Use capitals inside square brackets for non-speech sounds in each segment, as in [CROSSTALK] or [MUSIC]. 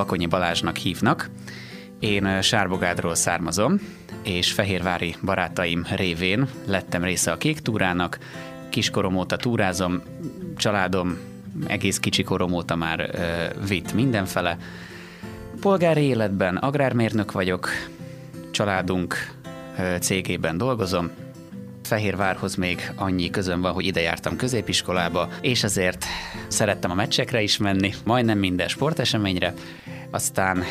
Bakonyi Balázsnak hívnak. Én Sárbogádról származom, és fehérvári barátaim révén lettem része a Kék Túrának. Kiskorom óta túrázom, családom egész kicsi korom óta már ö, vitt mindenfele. Polgári életben agrármérnök vagyok, családunk ö, cégében dolgozom, Fehérvárhoz még annyi közön van, hogy ide jártam középiskolába, és azért szerettem a meccsekre is menni, majdnem minden sporteseményre. Aztán,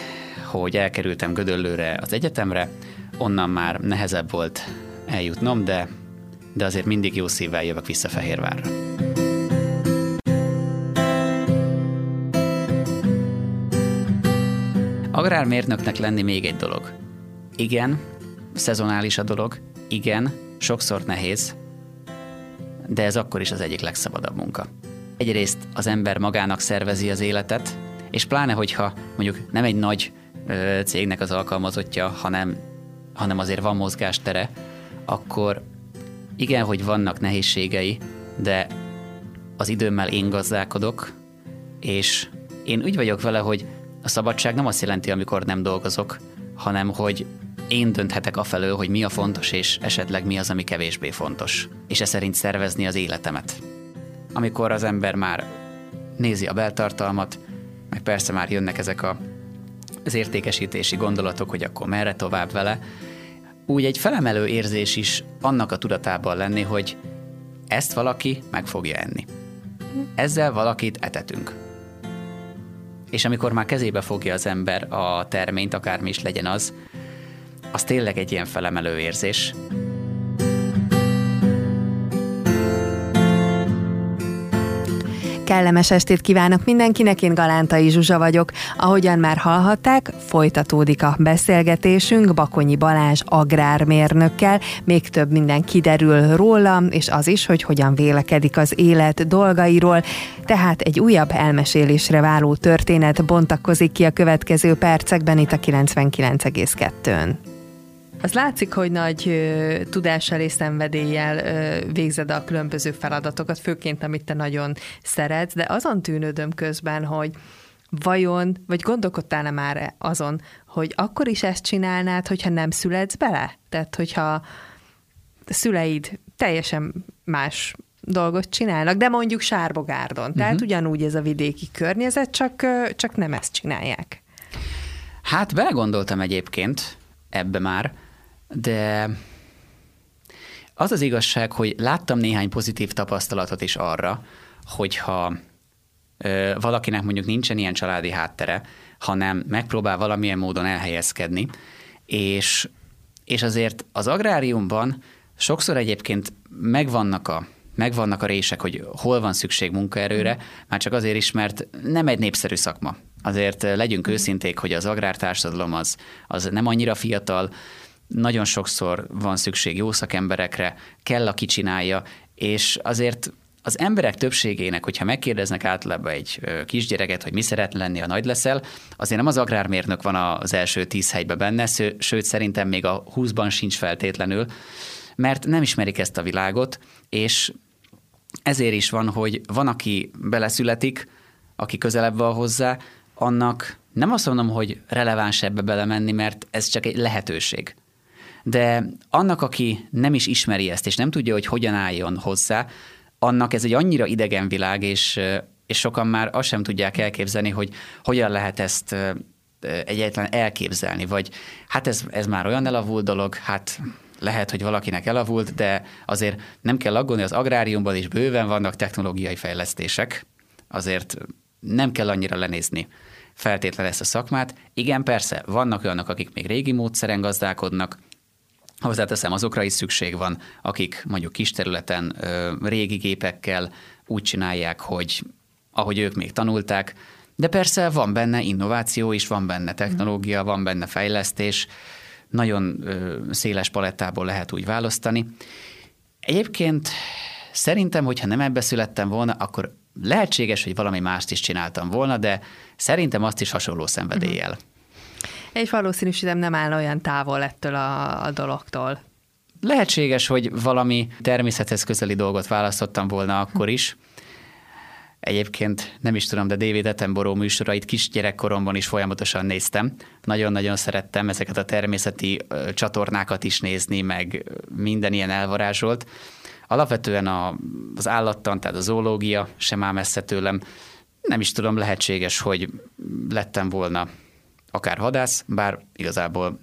hogy elkerültem Gödöllőre az egyetemre, onnan már nehezebb volt eljutnom, de, de azért mindig jó szívvel jövök vissza Fehérvárra. Agrármérnöknek lenni még egy dolog. Igen, szezonális a dolog, igen, sokszor nehéz, de ez akkor is az egyik legszabadabb munka. Egyrészt az ember magának szervezi az életet, és pláne, hogyha mondjuk nem egy nagy cégnek az alkalmazottja, hanem, hanem azért van mozgástere, akkor igen, hogy vannak nehézségei, de az időmmel én gazdálkodok, és én úgy vagyok vele, hogy a szabadság nem azt jelenti, amikor nem dolgozok, hanem hogy én dönthetek afelől, hogy mi a fontos, és esetleg mi az, ami kevésbé fontos. És e szerint szervezni az életemet. Amikor az ember már nézi a beltartalmat, meg persze már jönnek ezek a, az értékesítési gondolatok, hogy akkor merre tovább vele, úgy egy felemelő érzés is annak a tudatában lenni, hogy ezt valaki meg fogja enni. Ezzel valakit etetünk. És amikor már kezébe fogja az ember a terményt, akármi is legyen az, az tényleg egy ilyen felemelő érzés. Kellemes estét kívánok mindenkinek, én Galántai Zsuzsa vagyok. Ahogyan már hallhatták, folytatódik a beszélgetésünk Bakonyi Balázs agrármérnökkel. Még több minden kiderül róla, és az is, hogy hogyan vélekedik az élet dolgairól. Tehát egy újabb elmesélésre váló történet bontakozik ki a következő percekben itt a 99,2-n. Az látszik, hogy nagy ö, tudással és szenvedéllyel ö, végzed a különböző feladatokat, főként amit te nagyon szeretsz, de azon tűnődöm közben, hogy vajon, vagy gondolkodtál-e már azon, hogy akkor is ezt csinálnád, hogyha nem születsz bele? Tehát, hogyha szüleid teljesen más dolgot csinálnak, de mondjuk Sárbogárdon. Tehát uh-huh. ugyanúgy ez a vidéki környezet, csak, csak nem ezt csinálják. Hát belegondoltam egyébként ebbe már, de az az igazság, hogy láttam néhány pozitív tapasztalatot is arra, hogyha ö, valakinek mondjuk nincsen ilyen családi háttere, hanem megpróbál valamilyen módon elhelyezkedni, és, és azért az agráriumban sokszor egyébként megvannak a megvannak a rések, hogy hol van szükség munkaerőre, már csak azért is, mert nem egy népszerű szakma. Azért legyünk őszinték, hogy az agrártársadalom az, az nem annyira fiatal, nagyon sokszor van szükség jó szakemberekre, kell, aki csinálja, és azért az emberek többségének, hogyha megkérdeznek általában egy kisgyereket, hogy mi szeret lenni, ha nagy leszel, azért nem az agrármérnök van az első tíz helyben benne, sőt szerintem még a húszban sincs feltétlenül, mert nem ismerik ezt a világot, és ezért is van, hogy van, aki beleszületik, aki közelebb van hozzá, annak nem azt mondom, hogy releváns ebbe belemenni, mert ez csak egy lehetőség de annak, aki nem is ismeri ezt, és nem tudja, hogy hogyan álljon hozzá, annak ez egy annyira idegen világ, és, és sokan már azt sem tudják elképzelni, hogy hogyan lehet ezt egyáltalán elképzelni, vagy hát ez, ez már olyan elavult dolog, hát lehet, hogy valakinek elavult, de azért nem kell aggódni, az agráriumban is bőven vannak technológiai fejlesztések, azért nem kell annyira lenézni feltétlenül ezt a szakmát. Igen, persze, vannak olyanok, akik még régi módszeren gazdálkodnak, Hozzáteszem, azokra is szükség van, akik mondjuk kis területen régi gépekkel úgy csinálják, hogy ahogy ők még tanulták, de persze van benne innováció is, van benne technológia, van benne fejlesztés, nagyon széles palettából lehet úgy választani. Egyébként szerintem, hogyha nem ebbe születtem volna, akkor lehetséges, hogy valami mást is csináltam volna, de szerintem azt is hasonló szenvedéllyel. Uh-huh. Egy valószínűsítem nem áll olyan távol ettől a, a dologtól. Lehetséges, hogy valami természethez közeli dolgot választottam volna akkor is, Egyébként nem is tudom, de David Attenborough műsorait kisgyerekkoromban is folyamatosan néztem. Nagyon-nagyon szerettem ezeket a természeti csatornákat is nézni, meg minden ilyen elvarázsolt. Alapvetően a, az állattan, tehát a zoológia sem áll messze tőlem. Nem is tudom, lehetséges, hogy lettem volna akár vadász, bár igazából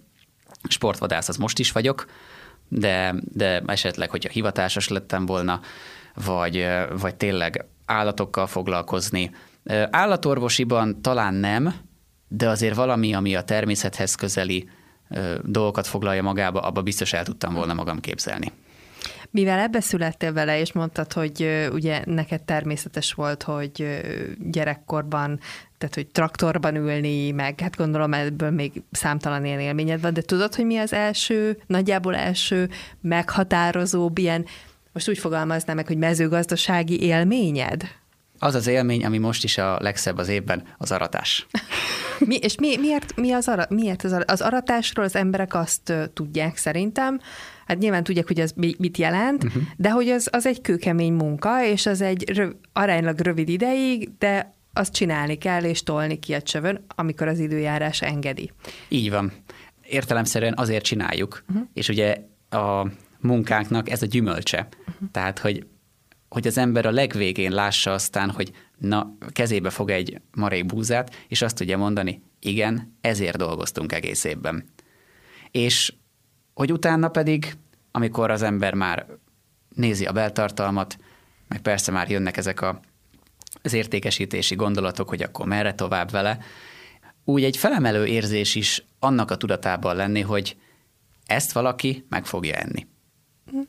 sportvadász az most is vagyok, de, de esetleg, hogyha hivatásos lettem volna, vagy, vagy tényleg állatokkal foglalkozni. Állatorvosiban talán nem, de azért valami, ami a természethez közeli dolgokat foglalja magába, abba biztos el tudtam volna magam képzelni. Mivel ebbe születtél vele, és mondtad, hogy ugye neked természetes volt, hogy gyerekkorban, tehát hogy traktorban ülni, meg hát gondolom ebből még számtalan ilyen élményed van, de tudod, hogy mi az első, nagyjából első meghatározóbb ilyen, most úgy fogalmaznám meg, hogy mezőgazdasági élményed? Az az élmény, ami most is a legszebb az évben, az aratás. mi, és mi, miért, mi az, ara, miért az, az aratásról az emberek azt tudják szerintem, hát nyilván tudják, hogy ez mit jelent, uh-huh. de hogy az, az egy kőkemény munka, és az egy röv, aránylag rövid ideig, de azt csinálni kell, és tolni ki a csövön, amikor az időjárás engedi. Így van. Értelemszerűen azért csináljuk, uh-huh. és ugye a munkánknak ez a gyümölcse. Uh-huh. Tehát, hogy hogy az ember a legvégén lássa aztán, hogy na, kezébe fog egy marék búzát, és azt tudja mondani, igen, ezért dolgoztunk egész évben. És hogy utána pedig, amikor az ember már nézi a beltartalmat, meg persze már jönnek ezek a, az értékesítési gondolatok, hogy akkor merre tovább vele, úgy egy felemelő érzés is annak a tudatában lenni, hogy ezt valaki meg fogja enni.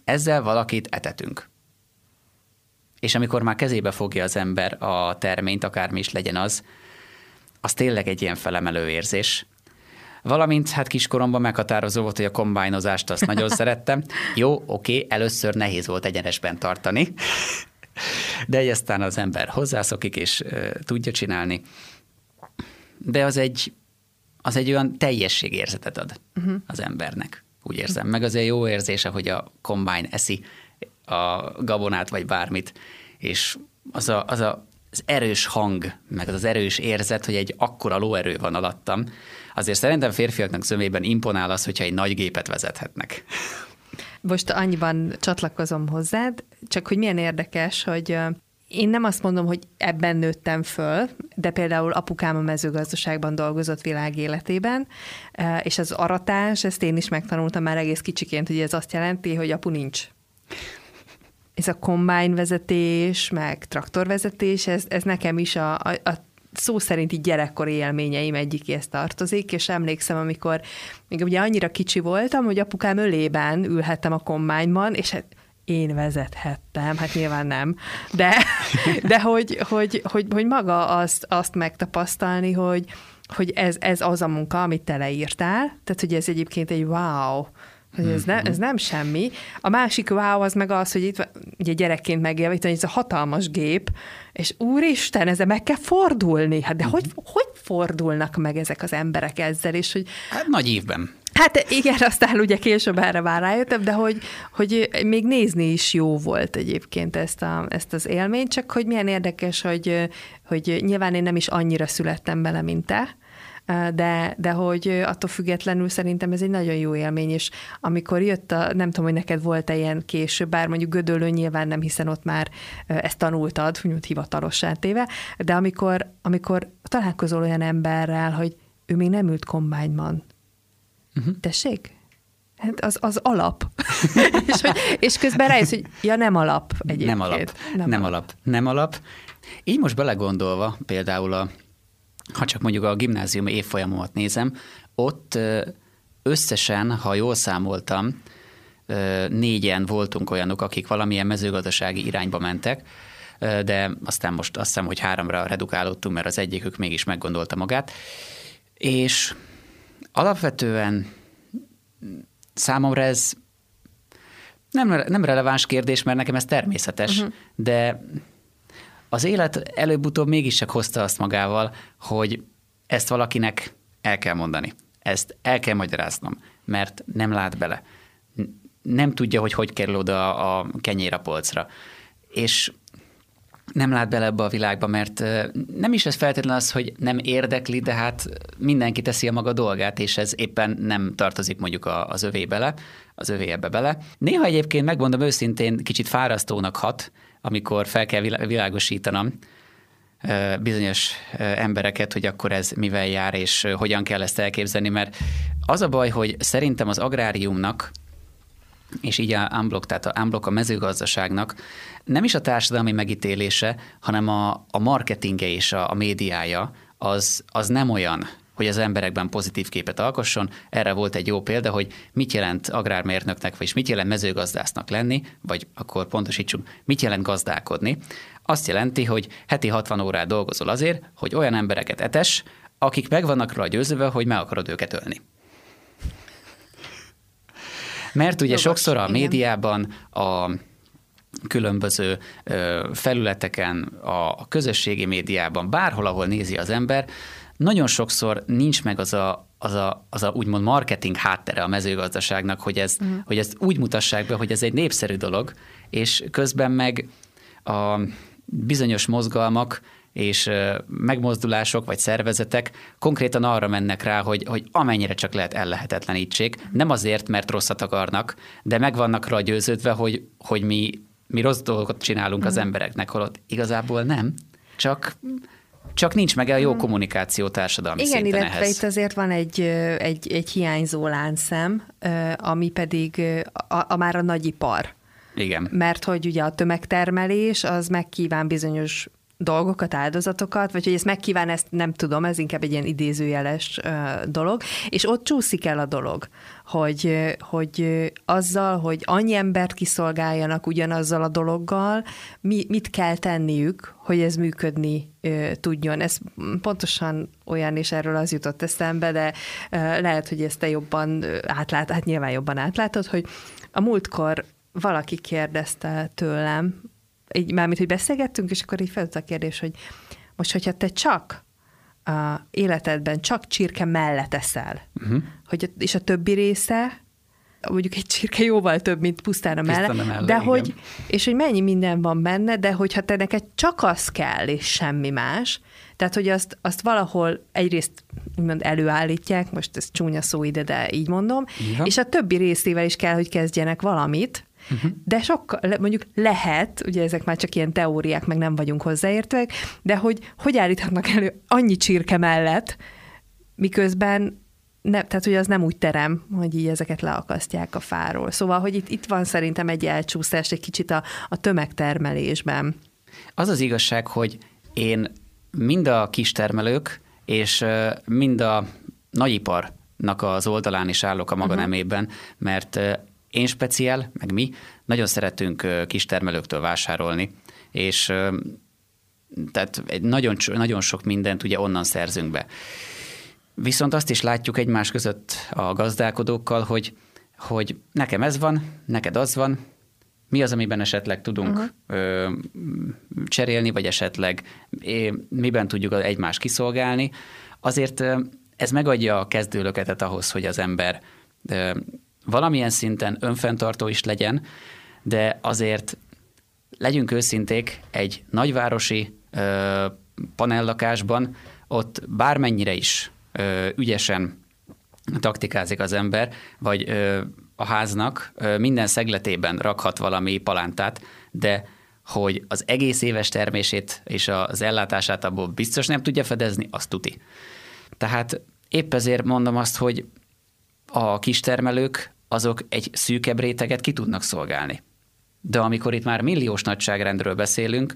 Ezzel valakit etetünk. És amikor már kezébe fogja az ember a terményt, akármi is legyen az, az tényleg egy ilyen felemelő érzés. Valamint hát kiskoromban meghatározó volt, hogy a kombájnozást azt nagyon [LAUGHS] szerettem. Jó, oké, először nehéz volt egyenesben tartani, de egy aztán az ember hozzászokik és uh, tudja csinálni. De az egy, az egy olyan teljességérzetet ad uh-huh. az embernek, úgy érzem. Meg azért jó érzése, hogy a kombájn eszi a gabonát, vagy bármit, és az a, az a az erős hang, meg az erős érzet, hogy egy akkora lóerő van alattam, azért szerintem férfiaknak zömében imponál az, hogyha egy nagy gépet vezethetnek. Most annyiban csatlakozom hozzád, csak hogy milyen érdekes, hogy én nem azt mondom, hogy ebben nőttem föl, de például apukám a mezőgazdaságban dolgozott világ életében, és az aratás, ezt én is megtanultam már egész kicsiként, hogy ez azt jelenti, hogy apu nincs ez a kombány vezetés, meg traktorvezetés, ez, ez nekem is a, a, a szó szerinti gyerekkori élményeim egyikéhez tartozik, és emlékszem, amikor még ugye annyira kicsi voltam, hogy apukám ölében ülhettem a kombányban, és hát én vezethettem, hát nyilván nem, de, [LAUGHS] de hogy, hogy, hogy, hogy maga azt, azt megtapasztalni, hogy, hogy ez, ez az a munka, amit te leírtál, tehát hogy ez egyébként egy wow, hogy ez, ne, ez nem semmi. A másik wow az meg az, hogy itt ugye gyerekként megjavítani, ez a hatalmas gép, és úristen, ezzel meg kell fordulni. Hát de hogy, hogy fordulnak meg ezek az emberek ezzel, és hogy... Hát nagy évben. Hát igen, aztán ugye később erre már rájöttem, de hogy, hogy még nézni is jó volt egyébként ezt, a, ezt az élményt, csak hogy milyen érdekes, hogy, hogy nyilván én nem is annyira születtem bele, mint te, de, de hogy attól függetlenül szerintem ez egy nagyon jó élmény, és amikor jött a, nem tudom, hogy neked volt-e ilyen később, bár mondjuk Gödöllő nyilván nem, hiszen ott már ezt tanultad, úgy hivatalossá téve, de amikor, amikor találkozol olyan emberrel, hogy ő még nem ült kombányban. Uh-huh. Tessék? Hát az, az alap. [LAUGHS] és, hogy, és közben rájössz, hogy ja, nem alap egyébként. Nem alap. Nem, nem alap. alap. Nem alap. Így most belegondolva, például a ha csak mondjuk a gimnázium évfolyamomat nézem, ott összesen, ha jól számoltam, négyen voltunk olyanok, akik valamilyen mezőgazdasági irányba mentek, de aztán most azt hiszem, hogy háromra redukálódtunk, mert az egyikük mégis meggondolta magát. És alapvetően számomra ez nem, nem releváns kérdés, mert nekem ez természetes, uh-huh. de az élet előbb-utóbb mégis csak hozta azt magával, hogy ezt valakinek el kell mondani. Ezt el kell magyaráznom, mert nem lát bele. Nem tudja, hogy hogy kerül oda a kenyér a polcra. És nem lát bele ebbe a világba, mert nem is ez feltétlenül az, hogy nem érdekli, de hát mindenki teszi a maga dolgát, és ez éppen nem tartozik mondjuk az övé bele, az övé ebbe bele. Néha egyébként megmondom őszintén, kicsit fárasztónak hat, amikor fel kell világosítanom bizonyos embereket, hogy akkor ez mivel jár, és hogyan kell ezt elképzelni, mert az a baj, hogy szerintem az agráriumnak és így a unblock, tehát a unblock a mezőgazdaságnak nem is a társadalmi megítélése, hanem a, a marketingje és a, a médiája az, az nem olyan, hogy az emberekben pozitív képet alkosson. Erre volt egy jó példa, hogy mit jelent agrármérnöknek, vagy mit jelent mezőgazdásznak lenni, vagy akkor pontosítsuk, mit jelent gazdálkodni. Azt jelenti, hogy heti 60 órát dolgozol azért, hogy olyan embereket etes, akik meg vannak róla győzőve, hogy meg akarod őket ölni. Mert ugye Jogos, sokszor a igen. médiában, a különböző felületeken, a közösségi médiában, bárhol, ahol nézi az ember, nagyon sokszor nincs meg az a, az a, az a úgymond marketing háttere a mezőgazdaságnak, hogy, ez, uh-huh. hogy ezt úgy mutassák be, hogy ez egy népszerű dolog, és közben meg a bizonyos mozgalmak és megmozdulások vagy szervezetek konkrétan arra mennek rá, hogy, hogy amennyire csak lehet ellehetetlenítsék. Nem azért, mert rosszat akarnak, de meg vannak rá győződve, hogy, hogy mi, mi rossz dolgot csinálunk az mhm. embereknek, holott igazából nem. Csak csak nincs meg a jó mhm. kommunikáció társadalmi Igen, szinten illetve ehhez. itt azért van egy, egy, egy hiányzó láncszem, ami pedig a, a már a nagyipar. Igen. Mert hogy ugye a tömegtermelés az megkíván bizonyos dolgokat, áldozatokat, vagy hogy ezt megkíván, ezt nem tudom, ez inkább egy ilyen idézőjeles dolog, és ott csúszik el a dolog, hogy, hogy azzal, hogy annyi embert kiszolgáljanak ugyanazzal a dologgal, mi, mit kell tenniük, hogy ez működni tudjon. Ez pontosan olyan, és erről az jutott eszembe, de lehet, hogy ezt te jobban átlát, hát nyilván jobban átlátod, hogy a múltkor valaki kérdezte tőlem, így mármint, hogy beszélgettünk, és akkor így felült a kérdés, hogy most, hogyha te csak a életedben csak csirke mellett eszel, uh-huh. hogy, és a többi része, mondjuk egy csirke jóval több, mint pusztán a mellett, de hogy, és hogy mennyi minden van benne, de hogyha te neked csak az kell, és semmi más, tehát, hogy azt, azt valahol egyrészt úgymond előállítják, most ez csúnya szó ide, de így mondom, ja. és a többi részével is kell, hogy kezdjenek valamit, Uh-huh. De sokkal, mondjuk lehet, ugye ezek már csak ilyen teóriák, meg nem vagyunk hozzáértőek, de hogy hogy állíthatnak elő annyi csirke mellett, miközben ne, tehát, hogy az nem úgy terem, hogy így ezeket leakasztják a fáról. Szóval, hogy itt, itt van szerintem egy elcsúszás egy kicsit a, a tömegtermelésben. Az az igazság, hogy én mind a kistermelők és mind a nagyiparnak az oldalán is állok a maga uh-huh. nemében, mert én speciál, meg mi, nagyon szeretünk kistermelőktől vásárolni, és tehát egy nagyon, nagyon sok mindent ugye onnan szerzünk be. Viszont azt is látjuk egymás között a gazdálkodókkal, hogy, hogy nekem ez van, neked az van, mi az, amiben esetleg tudunk uh-huh. ö, cserélni, vagy esetleg é, miben tudjuk egymást kiszolgálni. Azért ez megadja a kezdőlöketet ahhoz, hogy az ember ö, valamilyen szinten önfenntartó is legyen, de azért legyünk őszinték, egy nagyvárosi ö, panellakásban ott bármennyire is ö, ügyesen taktikázik az ember, vagy ö, a háznak ö, minden szegletében rakhat valami palántát, de hogy az egész éves termését és az ellátását abból biztos nem tudja fedezni, azt tuti. Tehát épp ezért mondom azt, hogy a kistermelők azok egy szűkebb réteget ki tudnak szolgálni. De amikor itt már milliós nagyságrendről beszélünk,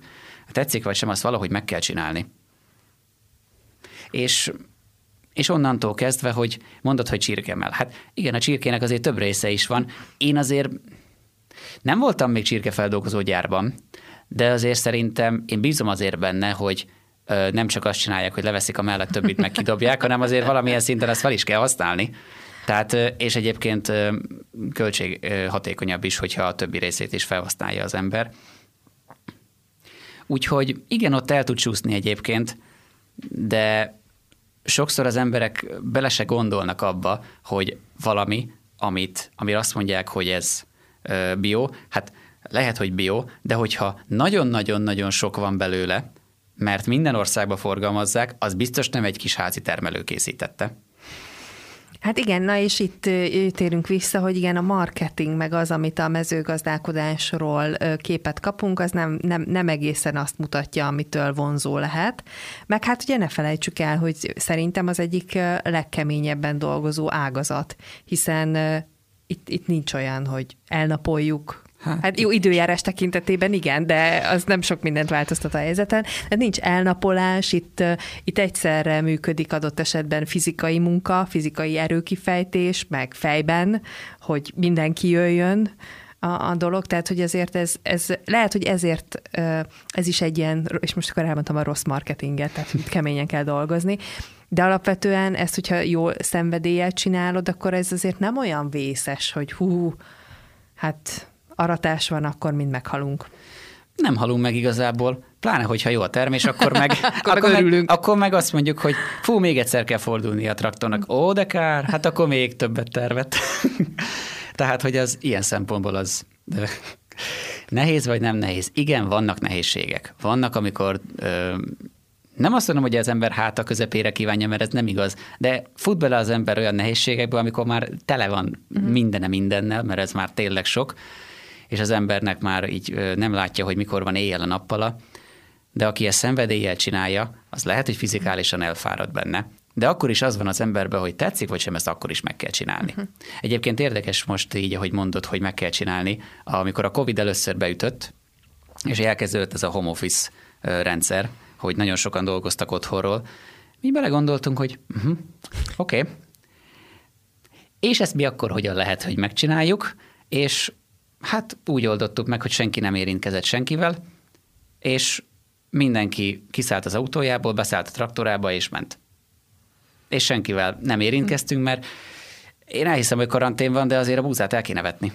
tetszik vagy sem, azt valahogy meg kell csinálni. És, és onnantól kezdve, hogy mondod, hogy csirkemel. Hát igen, a csirkének azért több része is van. Én azért nem voltam még csirkefeldolgozó gyárban, de azért szerintem én bízom azért benne, hogy nem csak azt csinálják, hogy leveszik a mellett többit, meg kidobják, hanem azért valamilyen szinten ezt fel is kell használni. Tehát, és egyébként költség hatékonyabb is, hogyha a többi részét is felhasználja az ember. Úgyhogy igen, ott el tud csúszni egyébként, de sokszor az emberek bele se gondolnak abba, hogy valami, amit, amire azt mondják, hogy ez bio, hát lehet, hogy bio, de hogyha nagyon-nagyon-nagyon sok van belőle, mert minden országba forgalmazzák, az biztos nem egy kis házi termelő készítette. Hát igen, na és itt térünk vissza, hogy igen, a marketing meg az, amit a mezőgazdálkodásról képet kapunk, az nem, nem, nem egészen azt mutatja, amitől vonzó lehet. Meg hát ugye ne felejtsük el, hogy szerintem az egyik legkeményebben dolgozó ágazat, hiszen itt, itt nincs olyan, hogy elnapoljuk, Hát, hát jó, időjárás tekintetében igen, de az nem sok mindent változtat a helyzeten. De nincs elnapolás, itt, itt egyszerre működik adott esetben fizikai munka, fizikai erőkifejtés, meg fejben, hogy mindenki jöjjön a, a dolog, tehát hogy ezért ez, ez lehet, hogy ezért ez is egy ilyen, és most akkor elmondtam a rossz marketinget, tehát keményen kell dolgozni, de alapvetően ezt, hogyha jól szenvedéllyel csinálod, akkor ez azért nem olyan vészes, hogy hú, hát aratás van, akkor mind meghalunk. Nem halunk meg igazából, pláne, hogyha jó a termés, akkor meg, [LAUGHS] akkor, akkor, meg, akkor meg azt mondjuk, hogy fú, még egyszer kell fordulni a traktornak. Ó, de kár, hát akkor még többet tervet. [LAUGHS] Tehát, hogy az ilyen szempontból az nehéz vagy nem nehéz. Igen, vannak nehézségek. Vannak, amikor ö, nem azt mondom, hogy az ember háta közepére kívánja, mert ez nem igaz, de fut bele az ember olyan nehézségekbe, amikor már tele van uh-huh. mindene mindennel, mert ez már tényleg sok, és az embernek már így nem látja, hogy mikor van éjjel a nappala, de aki ezt szenvedéllyel csinálja, az lehet, hogy fizikálisan elfárad benne. De akkor is az van az emberben, hogy tetszik, vagy sem, ezt akkor is meg kell csinálni. Uh-huh. Egyébként érdekes most így, ahogy mondod, hogy meg kell csinálni. Amikor a Covid először beütött, és elkezdődött ez a home office rendszer, hogy nagyon sokan dolgoztak otthonról, mi belegondoltunk, hogy uh-huh, oké, okay. és ezt mi akkor hogyan lehet, hogy megcsináljuk, és hát úgy oldottuk meg, hogy senki nem érintkezett senkivel, és mindenki kiszállt az autójából, beszállt a traktorába, és ment. És senkivel nem érintkeztünk, mert én elhiszem, hogy karantén van, de azért a búzát el kéne vetni.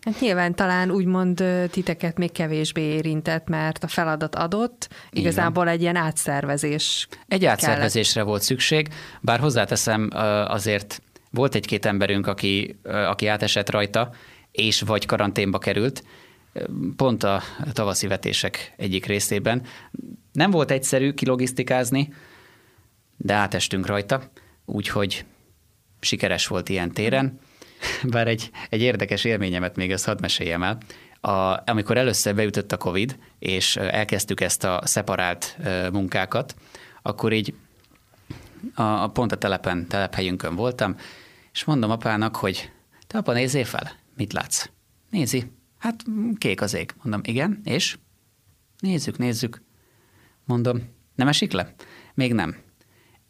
Hát nyilván talán úgymond titeket még kevésbé érintett, mert a feladat adott, igazából egy ilyen átszervezés. Egy átszervezésre kellett. volt szükség, bár hozzáteszem azért volt egy-két emberünk, aki, aki átesett rajta, és vagy karanténba került, pont a tavaszi vetések egyik részében. Nem volt egyszerű kilogisztikázni, de átestünk rajta, úgyhogy sikeres volt ilyen téren. Bár egy, egy érdekes élményemet még ezt hadd meséljem el. A, amikor először beütött a Covid, és elkezdtük ezt a szeparált munkákat, akkor így a, a pont a telepen, telephelyünkön voltam, és mondom apának, hogy te apa nézzél fel, mit látsz? Nézi, hát kék az ég. Mondom, igen, és? Nézzük, nézzük. Mondom, nem esik le? Még nem.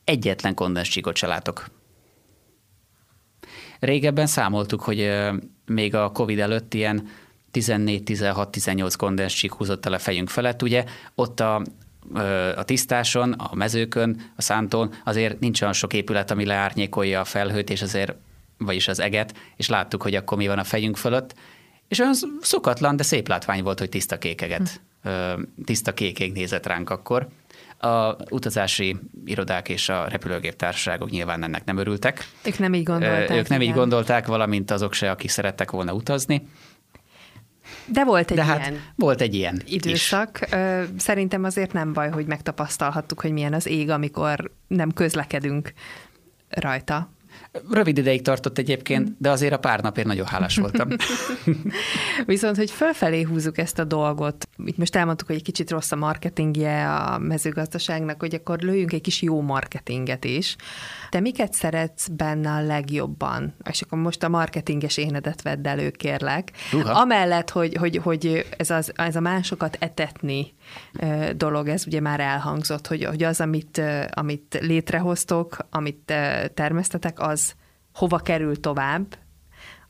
Egyetlen kondenscsíkot se látok. Régebben számoltuk, hogy még a Covid előtt ilyen 14-16-18 kondenscsík húzott el a fejünk felett, ugye ott a, a tisztáson, a mezőkön, a szántón azért nincs olyan sok épület, ami leárnyékolja a felhőt, és azért, vagyis az eget, és láttuk, hogy akkor mi van a fejünk fölött, és olyan szokatlan, de szép látvány volt, hogy tiszta kékeget, hm. tiszta kékég nézett ránk akkor. A utazási irodák és a repülőgép társaságok nyilván ennek nem örültek. Ők nem így gondolták. Ők nem igen. így gondolták, valamint azok se, akik szerettek volna utazni. De volt egy De hát ilyen volt egy ilyen időszak. Is. Szerintem azért nem baj, hogy megtapasztalhattuk, hogy milyen az ég, amikor nem közlekedünk rajta. Rövid ideig tartott egyébként, mm. de azért a pár napért nagyon hálás voltam. [LAUGHS] Viszont, hogy fölfelé húzzuk ezt a dolgot, itt most elmondtuk, hogy egy kicsit rossz a marketingje a mezőgazdaságnak, hogy akkor lőjünk egy kis jó marketinget is. Te miket szeretsz benne a legjobban? És akkor most a marketinges énedet vedd elő, kérlek. Uha. Amellett, hogy, hogy, hogy ez, az, ez a másokat etetni dolog, ez ugye már elhangzott, hogy, hogy az, amit, amit létrehoztok, amit termesztetek, az hova kerül tovább,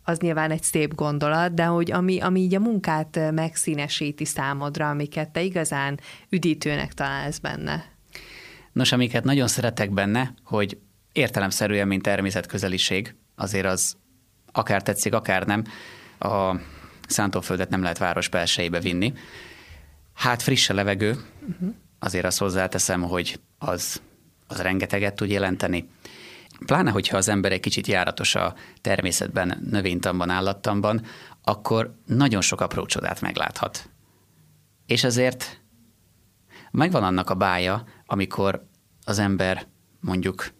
az nyilván egy szép gondolat, de hogy ami, ami így a munkát megszínesíti számodra, amiket te igazán üdítőnek találsz benne. Nos, amiket nagyon szeretek benne, hogy értelemszerűen, mint természetközeliség, azért az akár tetszik, akár nem, a szántóföldet nem lehet város belsejébe vinni. Hát friss a levegő, uh-huh. azért azt hozzáteszem, hogy az, az rengeteget tud jelenteni. pláne, hogyha az ember egy kicsit járatos a természetben, növénytamban, állattamban, akkor nagyon sok apró csodát megláthat. És azért megvan annak a bája, amikor az ember mondjuk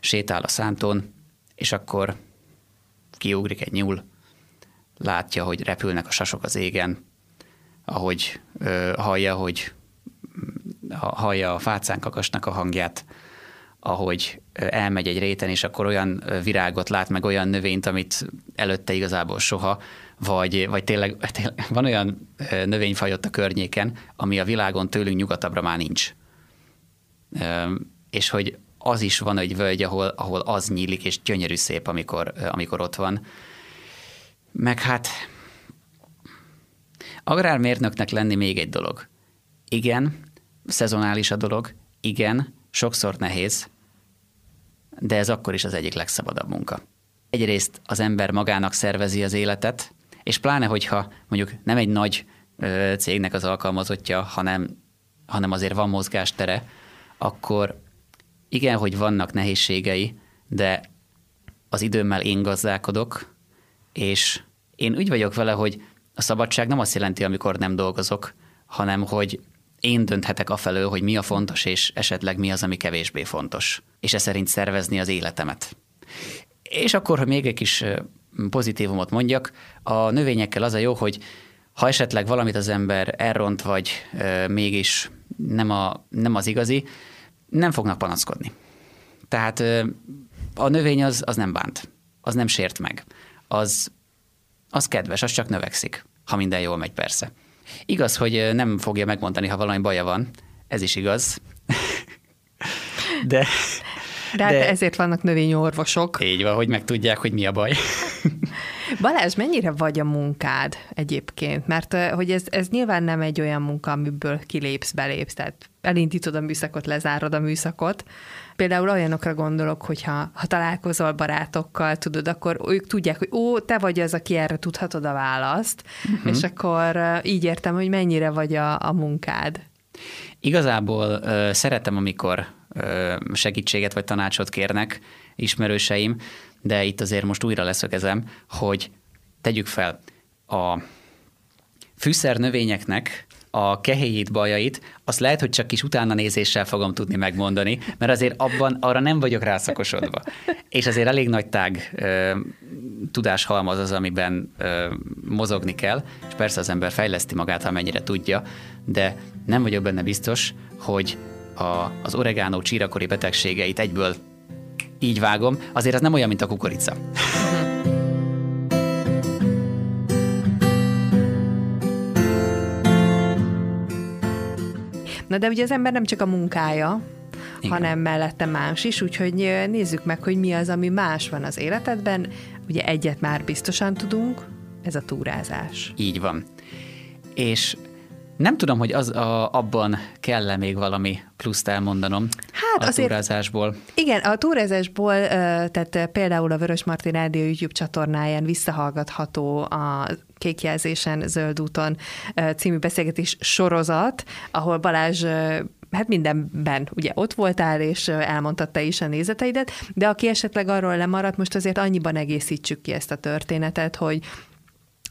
sétál a szántón, és akkor kiugrik egy nyúl, látja, hogy repülnek a sasok az égen, ahogy hallja, hogy hallja a fácán kakasnak a hangját, ahogy elmegy egy réten, és akkor olyan virágot lát, meg olyan növényt, amit előtte igazából soha, vagy, vagy tényleg, [LAUGHS] tényleg van olyan növényfaj ott a környéken, ami a világon tőlünk nyugatabbra már nincs. És hogy az is van egy völgy, ahol, ahol az nyílik, és gyönyörű szép, amikor, amikor ott van. Meg hát agrármérnöknek lenni még egy dolog. Igen, szezonális a dolog, igen, sokszor nehéz, de ez akkor is az egyik legszabadabb munka. Egyrészt az ember magának szervezi az életet, és pláne, hogyha mondjuk nem egy nagy ö, cégnek az alkalmazottja, hanem, hanem azért van mozgástere, akkor igen, hogy vannak nehézségei, de az időmmel én gazdálkodok, és én úgy vagyok vele, hogy a szabadság nem azt jelenti, amikor nem dolgozok, hanem hogy én dönthetek afelől, hogy mi a fontos, és esetleg mi az, ami kevésbé fontos. És e szerint szervezni az életemet. És akkor, hogy még egy kis pozitívumot mondjak, a növényekkel az a jó, hogy ha esetleg valamit az ember elront, vagy mégis nem, a, nem az igazi, nem fognak panaszkodni. Tehát a növény az, az nem bánt, az nem sért meg, az, az kedves, az csak növekszik, ha minden jól megy persze. Igaz, hogy nem fogja megmondani, ha valami baja van, ez is igaz. de, de, hát de ezért vannak növényorvosok. Így van, hogy megtudják, hogy mi a baj. [LAUGHS] Balázs, mennyire vagy a munkád egyébként? Mert hogy ez, ez nyilván nem egy olyan munka, amiből kilépsz, belépsz, tehát elindítod a műszakot, lezárod a műszakot. Például olyanokra gondolok, hogyha ha találkozol barátokkal, tudod, akkor ők tudják, hogy ó, te vagy az, aki erre tudhatod a választ, uh-huh. és akkor így értem, hogy mennyire vagy a, a munkád. Igazából uh, szeretem, amikor uh, segítséget vagy tanácsot kérnek ismerőseim, de itt azért most újra leszögezem, hogy tegyük fel, a fűszer növényeknek a kehéjét, bajait, azt lehet, hogy csak kis utána nézéssel fogom tudni megmondani, mert azért abban arra nem vagyok rászakosodva. És azért elég nagy tág ö, tudáshalmaz az, amiben ö, mozogni kell, és persze az ember fejleszti magát, ha mennyire tudja, de nem vagyok benne biztos, hogy a, az oregánó csírakori betegségeit egyből így vágom, azért ez nem olyan, mint a kukorica. Na de ugye az ember nem csak a munkája, igen. hanem mellette más is, úgyhogy nézzük meg, hogy mi az, ami más van az életedben. Ugye egyet már biztosan tudunk, ez a túrázás. Így van. És nem tudom, hogy az a, abban kell-e még valami pluszt elmondanom hát a azért, túrázásból. Igen, a túrázásból, tehát például a Vörös Martin Rádió YouTube csatornáján visszahallgatható a Kékjelzésen, Zöld úton című beszélgetés sorozat, ahol Balázs hát mindenben ugye ott voltál, és elmondtad te is a nézeteidet, de aki esetleg arról lemaradt, most azért annyiban egészítsük ki ezt a történetet, hogy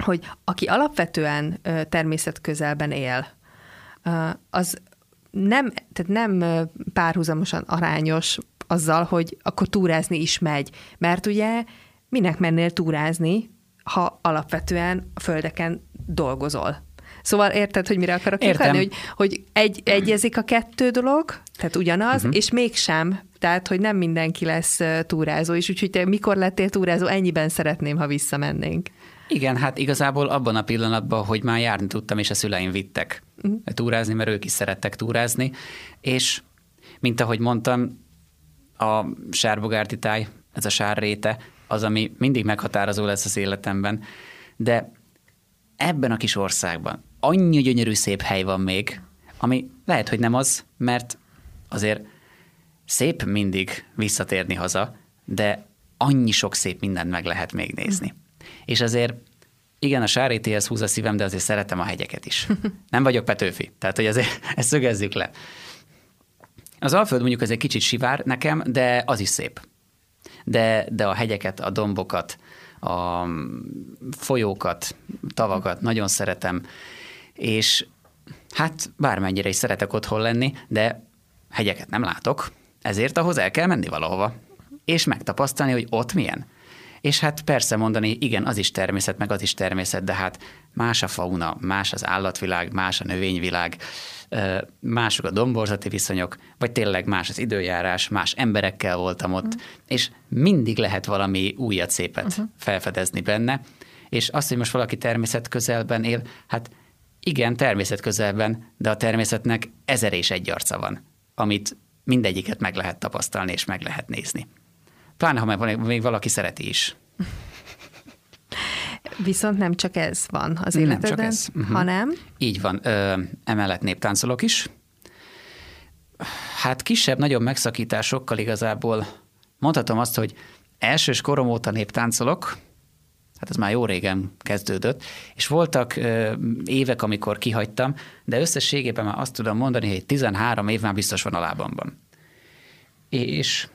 hogy aki alapvetően természetközelben él, az nem, tehát nem párhuzamosan arányos azzal, hogy akkor túrázni is megy. Mert ugye minek mennél túrázni, ha alapvetően a földeken dolgozol. Szóval érted, hogy mire akarok kiukadni, hogy, hogy egy, egyezik a kettő dolog, tehát ugyanaz, uh-huh. és mégsem, tehát hogy nem mindenki lesz túrázó is, úgyhogy te mikor lettél túrázó, ennyiben szeretném, ha visszamennénk. Igen, hát igazából abban a pillanatban, hogy már járni tudtam, és a szüleim vittek uh-huh. túrázni, mert ők is szerettek túrázni, és mint ahogy mondtam, a sárbogárti táj, ez a sárréte, az, ami mindig meghatározó lesz az életemben, de ebben a kis országban annyi gyönyörű szép hely van még, ami lehet, hogy nem az, mert azért szép mindig visszatérni haza, de annyi sok szép mindent meg lehet még nézni. És azért igen, a sárétéhez húz a szívem, de azért szeretem a hegyeket is. [LAUGHS] Nem vagyok Petőfi, tehát hogy azért [LAUGHS] ezt szögezzük le. Az Alföld mondjuk ez egy kicsit sivár nekem, de az is szép. De, de a hegyeket, a dombokat, a folyókat, tavakat nagyon szeretem, és hát bármennyire is szeretek otthon lenni, de hegyeket nem látok, ezért ahhoz el kell menni valahova, és megtapasztalni, hogy ott milyen. És hát persze mondani, igen, az is természet, meg az is természet, de hát más a fauna, más az állatvilág, más a növényvilág, mások a domborzati viszonyok, vagy tényleg más az időjárás, más emberekkel voltam ott, uh-huh. és mindig lehet valami újat, szépet uh-huh. felfedezni benne, és azt, hogy most valaki természet közelben él, hát igen, természet közelben, de a természetnek ezer és egy arca van, amit mindegyiket meg lehet tapasztalni és meg lehet nézni. Pláne, ha még valaki szereti is. [LAUGHS] Viszont nem csak ez van az életedben, nem csak ez. Uh-huh. hanem... Így van. Ö, emellett néptáncolok is. Hát kisebb, nagyobb megszakításokkal igazából mondhatom azt, hogy elsős korom óta néptáncolok, hát ez már jó régen kezdődött, és voltak ö, évek, amikor kihagytam, de összességében már azt tudom mondani, hogy 13 év már biztos van a lábamban. És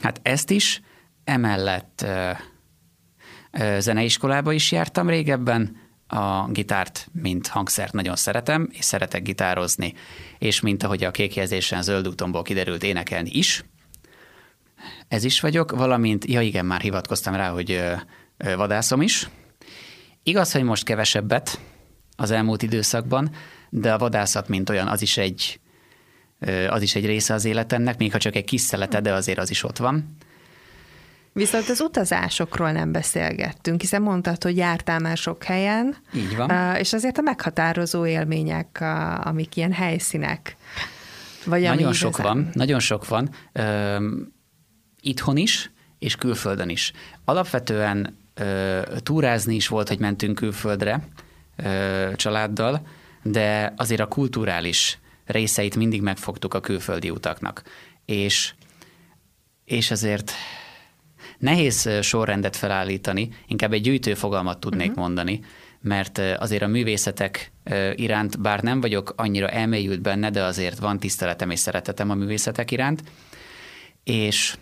hát ezt is emellett ö, Zeneiskolába is jártam régebben, a gitárt, mint hangszert nagyon szeretem, és szeretek gitározni, és mint ahogy a kékjelzésen zöld útomból kiderült énekelni is. Ez is vagyok, valamint, ja igen, már hivatkoztam rá, hogy vadászom is. Igaz, hogy most kevesebbet az elmúlt időszakban, de a vadászat, mint olyan, az is egy, az is egy része az életemnek, még ha csak egy kis szelete, de azért az is ott van. Viszont az utazásokról nem beszélgettünk, hiszen mondtad, hogy jártál már sok helyen. Így van. És azért a meghatározó élmények, amik ilyen helyszínek. Vagy nagyon sok igazán... van, nagyon sok van. Itthon is, és külföldön is. Alapvetően túrázni is volt, hogy mentünk külföldre családdal, de azért a kulturális részeit mindig megfogtuk a külföldi utaknak. És, és azért Nehéz sorrendet felállítani, inkább egy gyűjtő fogalmat tudnék uh-huh. mondani, mert azért a művészetek iránt, bár nem vagyok annyira elmélyült benne, de azért van tiszteletem és szeretetem a művészetek iránt, és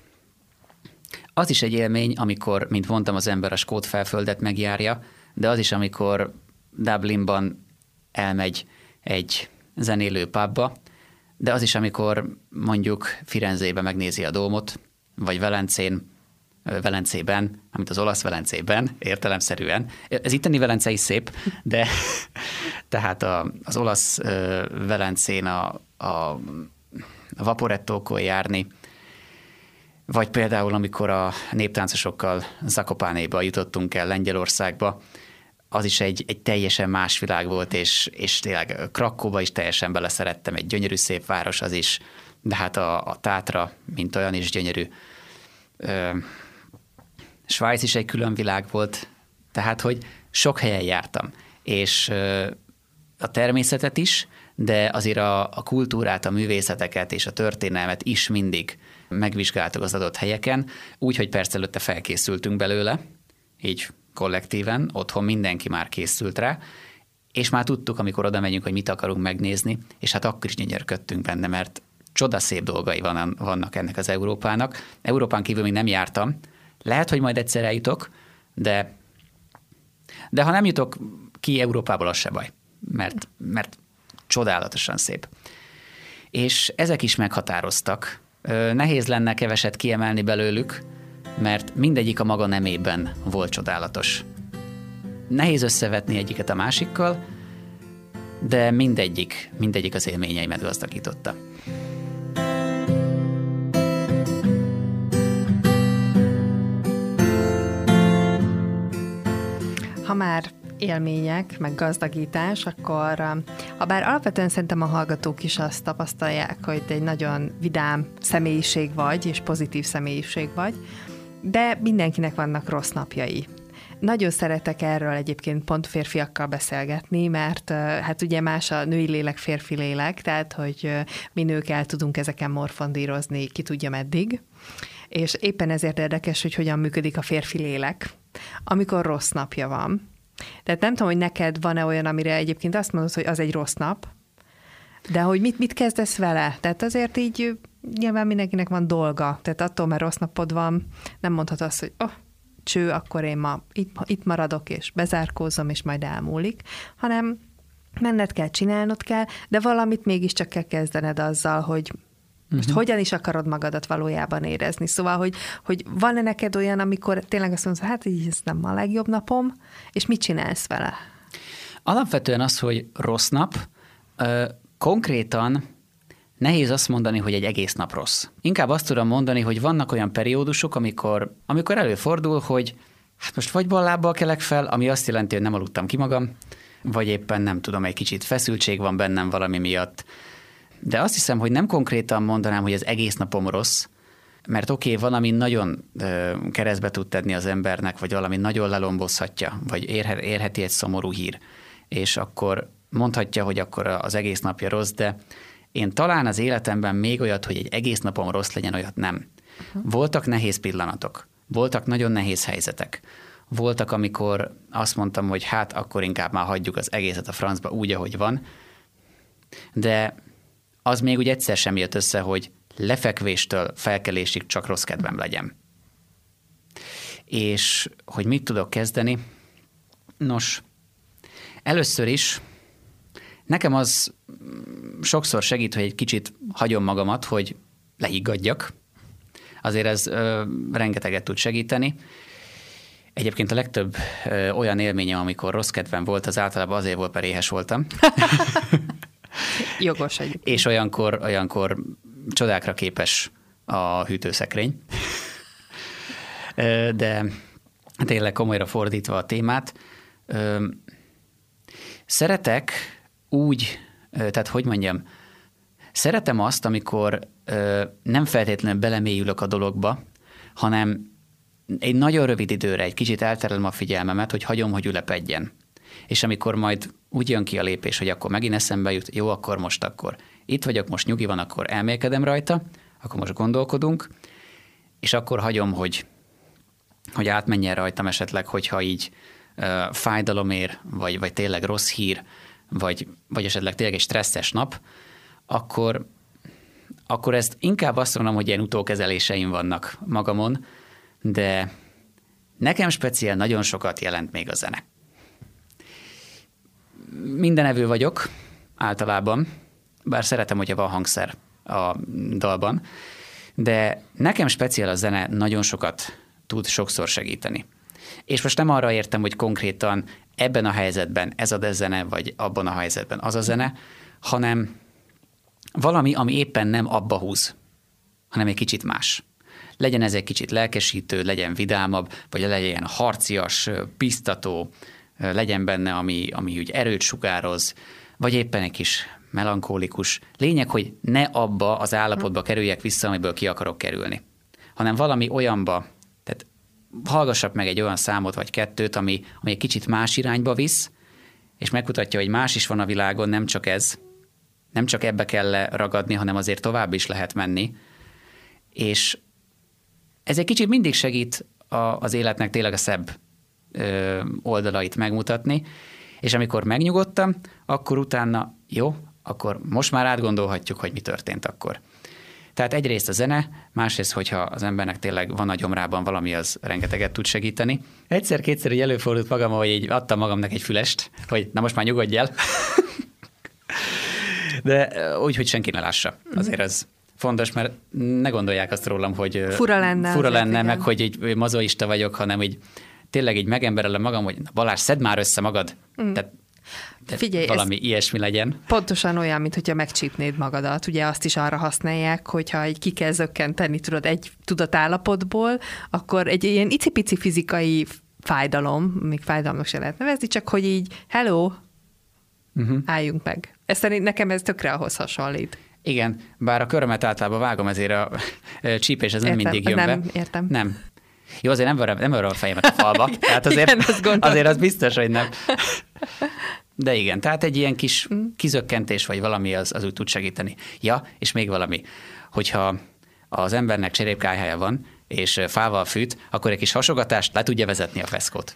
az is egy élmény, amikor, mint mondtam, az ember a skót felföldet megjárja, de az is, amikor Dublinban elmegy egy zenélő pubba, de az is, amikor mondjuk Firenzébe megnézi a dómot, vagy Velencén Velencében, amit az olasz Velencében, értelemszerűen. Ez itteni Velence is szép, de [LAUGHS] tehát a, az olasz Velencén a, a, vaporettókon járni, vagy például, amikor a néptáncosokkal Zakopánéba jutottunk el Lengyelországba, az is egy, egy teljesen más világ volt, és, és tényleg Krakóba is teljesen beleszerettem, egy gyönyörű szép város az is, de hát a, a Tátra, mint olyan is gyönyörű. Svájc is egy külön világ volt, tehát hogy sok helyen jártam, és a természetet is, de azért a, a kultúrát, a művészeteket és a történelmet is mindig megvizsgáltuk az adott helyeken, úgy, hogy persze előtte felkészültünk belőle, így kollektíven, otthon mindenki már készült rá, és már tudtuk, amikor oda megyünk, hogy mit akarunk megnézni, és hát akkor is gyönyörködtünk benne, mert csodaszép dolgai van, vannak ennek az Európának. Európán kívül még nem jártam, lehet, hogy majd egyszer eljutok, de, de ha nem jutok ki Európából, az se baj, mert, mert csodálatosan szép. És ezek is meghatároztak. Nehéz lenne keveset kiemelni belőlük, mert mindegyik a maga nemében volt csodálatos. Nehéz összevetni egyiket a másikkal, de mindegyik, mindegyik az élményeimet gazdagította. Ha már élmények, meg gazdagítás, akkor ha bár alapvetően szerintem a hallgatók is azt tapasztalják, hogy egy nagyon vidám személyiség vagy, és pozitív személyiség vagy, de mindenkinek vannak rossz napjai. Nagyon szeretek erről egyébként pont férfiakkal beszélgetni, mert hát ugye más a női lélek, férfi lélek, tehát hogy mi nők el tudunk ezeken morfondírozni, ki tudja meddig. És éppen ezért érdekes, hogy hogyan működik a férfi lélek, amikor rossz napja van. Tehát nem tudom, hogy neked van-e olyan, amire egyébként azt mondod, hogy az egy rossz nap, de hogy mit, mit kezdesz vele? Tehát azért így nyilván mindenkinek van dolga, tehát attól, mert rossz napod van, nem mondhat azt, hogy oh, cső, akkor én ma itt, itt maradok, és bezárkózom, és majd elmúlik, hanem menned kell, csinálnod kell, de valamit mégiscsak kell kezdened azzal, hogy most uh-huh. hogyan is akarod magadat valójában érezni? Szóval, hogy, hogy van-e neked olyan, amikor tényleg azt mondod, hát így ez nem a legjobb napom, és mit csinálsz vele? Alapvetően az, hogy rossz nap, ö, konkrétan nehéz azt mondani, hogy egy egész nap rossz. Inkább azt tudom mondani, hogy vannak olyan periódusok, amikor, amikor előfordul, hogy hát most vagy ballábbal kelek fel, ami azt jelenti, hogy nem aludtam ki magam, vagy éppen nem tudom, egy kicsit feszültség van bennem valami miatt. De azt hiszem, hogy nem konkrétan mondanám, hogy az egész napom rossz, mert oké, okay, valami nagyon ö, keresztbe tud tenni az embernek, vagy valami nagyon lelombozhatja, vagy érhe, érheti egy szomorú hír, és akkor mondhatja, hogy akkor az egész napja rossz, de én talán az életemben még olyat, hogy egy egész napom rossz legyen, olyat nem. Uh-huh. Voltak nehéz pillanatok, voltak nagyon nehéz helyzetek. Voltak, amikor azt mondtam, hogy hát akkor inkább már hagyjuk az egészet a francba úgy, ahogy van, de az még úgy egyszer sem jött össze, hogy lefekvéstől felkelésig csak rossz kedvem legyen. És hogy mit tudok kezdeni? Nos, először is nekem az sokszor segít, hogy egy kicsit hagyom magamat, hogy leiggadjak. Azért ez ö, rengeteget tud segíteni. Egyébként a legtöbb ö, olyan élményem, amikor rossz kedvem volt, az általában azért volt, mert éhes voltam. [LAUGHS] [LAUGHS] Jogos egy. És olyankor, olyankor csodákra képes a hűtőszekrény. De tényleg komolyra fordítva a témát, szeretek úgy, tehát hogy mondjam, szeretem azt, amikor nem feltétlenül belemélyülök a dologba, hanem egy nagyon rövid időre egy kicsit elterelem a figyelmemet, hogy hagyom, hogy ülepedjen. És amikor majd úgy jön ki a lépés, hogy akkor megint eszembe jut, jó, akkor most akkor itt vagyok, most nyugi van, akkor elmélkedem rajta, akkor most gondolkodunk, és akkor hagyom, hogy, hogy átmenjen rajtam esetleg, hogyha így uh, fájdalom ér, vagy, vagy tényleg rossz hír, vagy, vagy esetleg tényleg egy stresszes nap, akkor, akkor ezt inkább azt mondom, hogy ilyen utókezeléseim vannak magamon, de nekem speciál nagyon sokat jelent még a zene mindenevő vagyok általában, bár szeretem, hogyha van hangszer a dalban, de nekem speciál a zene nagyon sokat tud sokszor segíteni. És most nem arra értem, hogy konkrétan ebben a helyzetben ez a zene, vagy abban a helyzetben az a zene, hanem valami, ami éppen nem abba húz, hanem egy kicsit más. Legyen ez egy kicsit lelkesítő, legyen vidámabb, vagy legyen harcias, biztató, legyen benne, ami, ami úgy erőt sugároz, vagy éppen egy kis melankólikus. Lényeg, hogy ne abba az állapotba kerüljek vissza, amiből ki akarok kerülni, hanem valami olyanba, tehát hallgassak meg egy olyan számot vagy kettőt, ami, ami egy kicsit más irányba visz, és megmutatja, hogy más is van a világon, nem csak ez, nem csak ebbe kell ragadni, hanem azért tovább is lehet menni. És ez egy kicsit mindig segít a, az életnek tényleg a szebb oldalait megmutatni, és amikor megnyugodtam, akkor utána jó, akkor most már átgondolhatjuk, hogy mi történt akkor. Tehát egyrészt a zene, másrészt, hogyha az embernek tényleg van a gyomrában valami, az rengeteget tud segíteni. Egyszer-kétszer így előfordult magam, hogy így adtam magamnak egy fülest, hogy na most már nyugodj el. [LAUGHS] De úgy, hogy senki ne lássa. Azért ez fontos, mert ne gondolják azt rólam, hogy fura lenne, fura lenne meg hogy egy mazoista vagyok, hanem így tényleg így megemberelem magam, hogy Balázs, szedd már össze magad. Mm. Tehát de Figyelj, valami ilyesmi legyen. Pontosan olyan, mint hogyha megcsípnéd magadat. Ugye azt is arra használják, hogyha egy ki kell zökkenteni, tudod, egy tudatállapotból, akkor egy ilyen icipici fizikai fájdalom, még fájdalomnak se lehet nevezni, csak hogy így, hello, uh-huh. álljunk meg. Ez szerint nekem ez tökre ahhoz hasonlít. Igen, bár a körömet általában vágom, ezért a [LAUGHS] csípés ez nem értem, mindig jön nem, be. Értem. Nem, jó, azért nem verem, nem verem a fejemet a falba. [LAUGHS] Tehát azért, igen, azért az biztos, hogy nem. [LAUGHS] De igen, tehát egy ilyen kis kizökkentés, vagy valami az, az úgy tud segíteni. Ja, és még valami, hogyha az embernek cserépkályhája van, és fával fűt, akkor egy kis hasogatást le tudja vezetni a feszkót.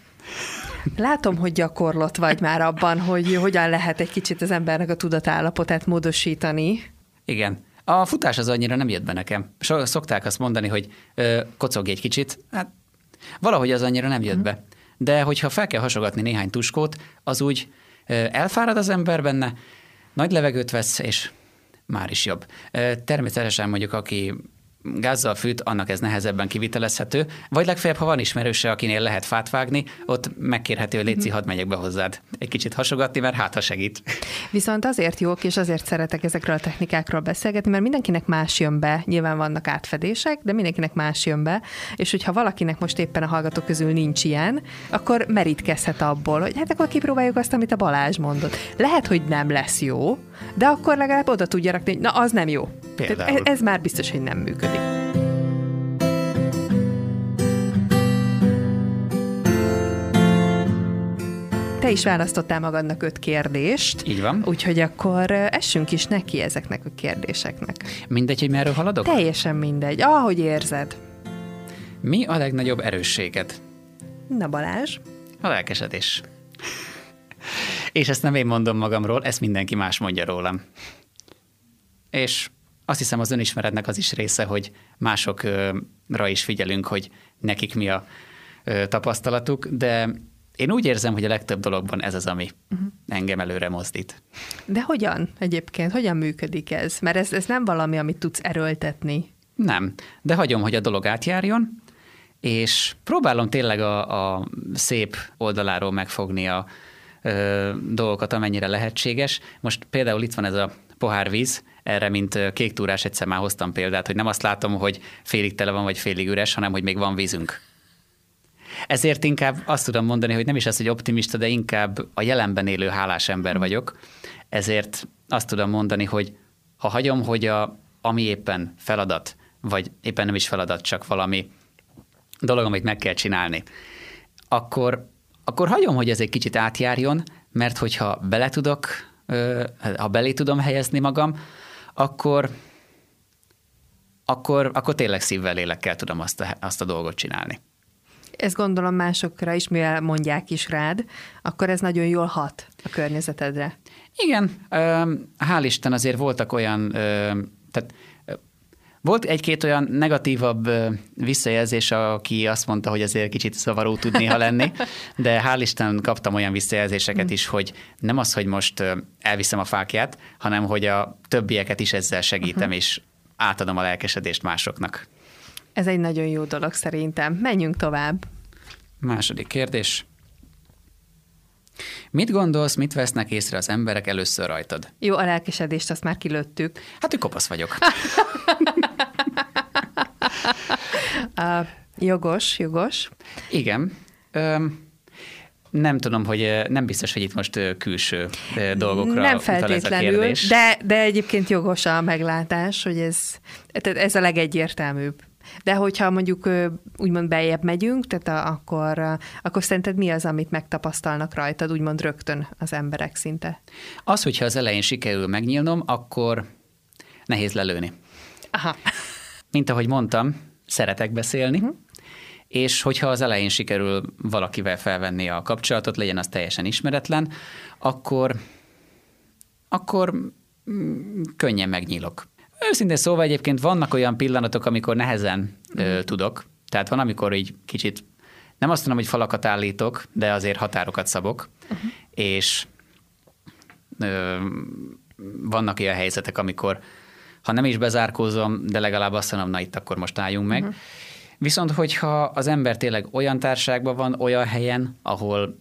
Látom, hogy gyakorlott vagy már abban, hogy hogyan lehet egy kicsit az embernek a tudatállapotát módosítani. Igen, A futás az annyira nem jött be nekem. So, szokták azt mondani, hogy ö, kocogj egy kicsit. Hát valahogy az annyira nem jött be. De hogyha fel kell hasogatni néhány tuskót, az úgy ö, elfárad az ember benne, nagy levegőt vesz, és már is jobb. Természetesen mondjuk, aki gázzal fűt, annak ez nehezebben kivitelezhető, vagy legfeljebb, ha van ismerőse, akinél lehet fát vágni, ott megkérhető, hogy létszi, hadd megyek be hozzád. Egy kicsit hasogatni, mert hát ha segít. Viszont azért jók, és azért szeretek ezekről a technikákról beszélgetni, mert mindenkinek más jön be, nyilván vannak átfedések, de mindenkinek más jön be, és hogyha valakinek most éppen a hallgatók közül nincs ilyen, akkor merítkezhet abból, hogy hát akkor kipróbáljuk azt, amit a Balázs mondott. Lehet, hogy nem lesz jó, de akkor legalább oda tudja rakni, hogy na, az nem jó. Például. Ez már biztos, hogy nem működik. Te is választottál magadnak öt kérdést. Így van. Úgyhogy akkor essünk is neki ezeknek a kérdéseknek. Mindegy, hogy merről haladok? Teljesen mindegy, ahogy érzed. Mi a legnagyobb erősséged? Na Balázs. A lelkesedés. És ezt nem én mondom magamról, ezt mindenki más mondja rólam. És azt hiszem az önismeretnek az is része, hogy másokra is figyelünk, hogy nekik mi a tapasztalatuk, de én úgy érzem, hogy a legtöbb dologban ez az, ami uh-huh. engem előre mozdít. De hogyan egyébként? Hogyan működik ez? Mert ez, ez nem valami, amit tudsz erőltetni. Nem, de hagyom, hogy a dolog átjárjon, és próbálom tényleg a, a szép oldaláról megfogni a ö, dolgokat, amennyire lehetséges. Most például itt van ez a pohárvíz, erre, mint kék túrás egyszer már hoztam példát, hogy nem azt látom, hogy félig tele van, vagy félig üres, hanem hogy még van vízünk. Ezért inkább azt tudom mondani, hogy nem is az, hogy optimista, de inkább a jelenben élő hálás ember vagyok. Ezért azt tudom mondani, hogy ha hagyom, hogy a, ami éppen feladat, vagy éppen nem is feladat, csak valami dolog, amit meg kell csinálni, akkor, akkor hagyom, hogy ez egy kicsit átjárjon, mert hogyha bele tudok, ha belé tudom helyezni magam, akkor, akkor, akkor tényleg szívvel, lélekkel tudom azt a, azt a dolgot csinálni. Ezt gondolom másokra is, mivel mondják is rád, akkor ez nagyon jól hat a környezetedre. Igen, hál' Isten azért voltak olyan, tehát volt egy-két olyan negatívabb visszajelzés, aki azt mondta, hogy azért kicsit szavaró tud néha lenni, de hál' Isten kaptam olyan visszajelzéseket is, hogy nem az, hogy most elviszem a fákját, hanem hogy a többieket is ezzel segítem, uh-huh. és átadom a lelkesedést másoknak. Ez egy nagyon jó dolog szerintem. Menjünk tovább. Második kérdés. Mit gondolsz, mit vesznek észre az emberek először rajtad? Jó, a lelkesedést azt már kilőttük. Hát, hogy kopasz vagyok. [LAUGHS] [LAUGHS] uh, jogos, jogos. Igen. Öm, nem tudom, hogy nem biztos, hogy itt most külső dolgokra Nem feltétlenül, ez a de, de egyébként jogos a meglátás, hogy ez, ez a legegyértelműbb. De hogyha mondjuk úgymond bejebb megyünk, tehát a, akkor, akkor szerinted mi az, amit megtapasztalnak rajtad, úgymond rögtön az emberek szinte? Az, hogyha az elején sikerül megnyílnom, akkor nehéz lelőni. Aha. Mint ahogy mondtam, szeretek beszélni, uh-huh. és hogyha az elején sikerül valakivel felvenni a kapcsolatot, legyen az teljesen ismeretlen, akkor, akkor mm, könnyen megnyílok. Őszintén szóval egyébként vannak olyan pillanatok, amikor nehezen ö, tudok. Tehát van, amikor így kicsit, nem azt mondom, hogy falakat állítok, de azért határokat szabok, uh-huh. és ö, vannak ilyen helyzetek, amikor ha nem is bezárkózom, de legalább azt mondom, na itt akkor most álljunk meg. Uh-huh. Viszont, hogyha az ember tényleg olyan társágban van, olyan helyen, ahol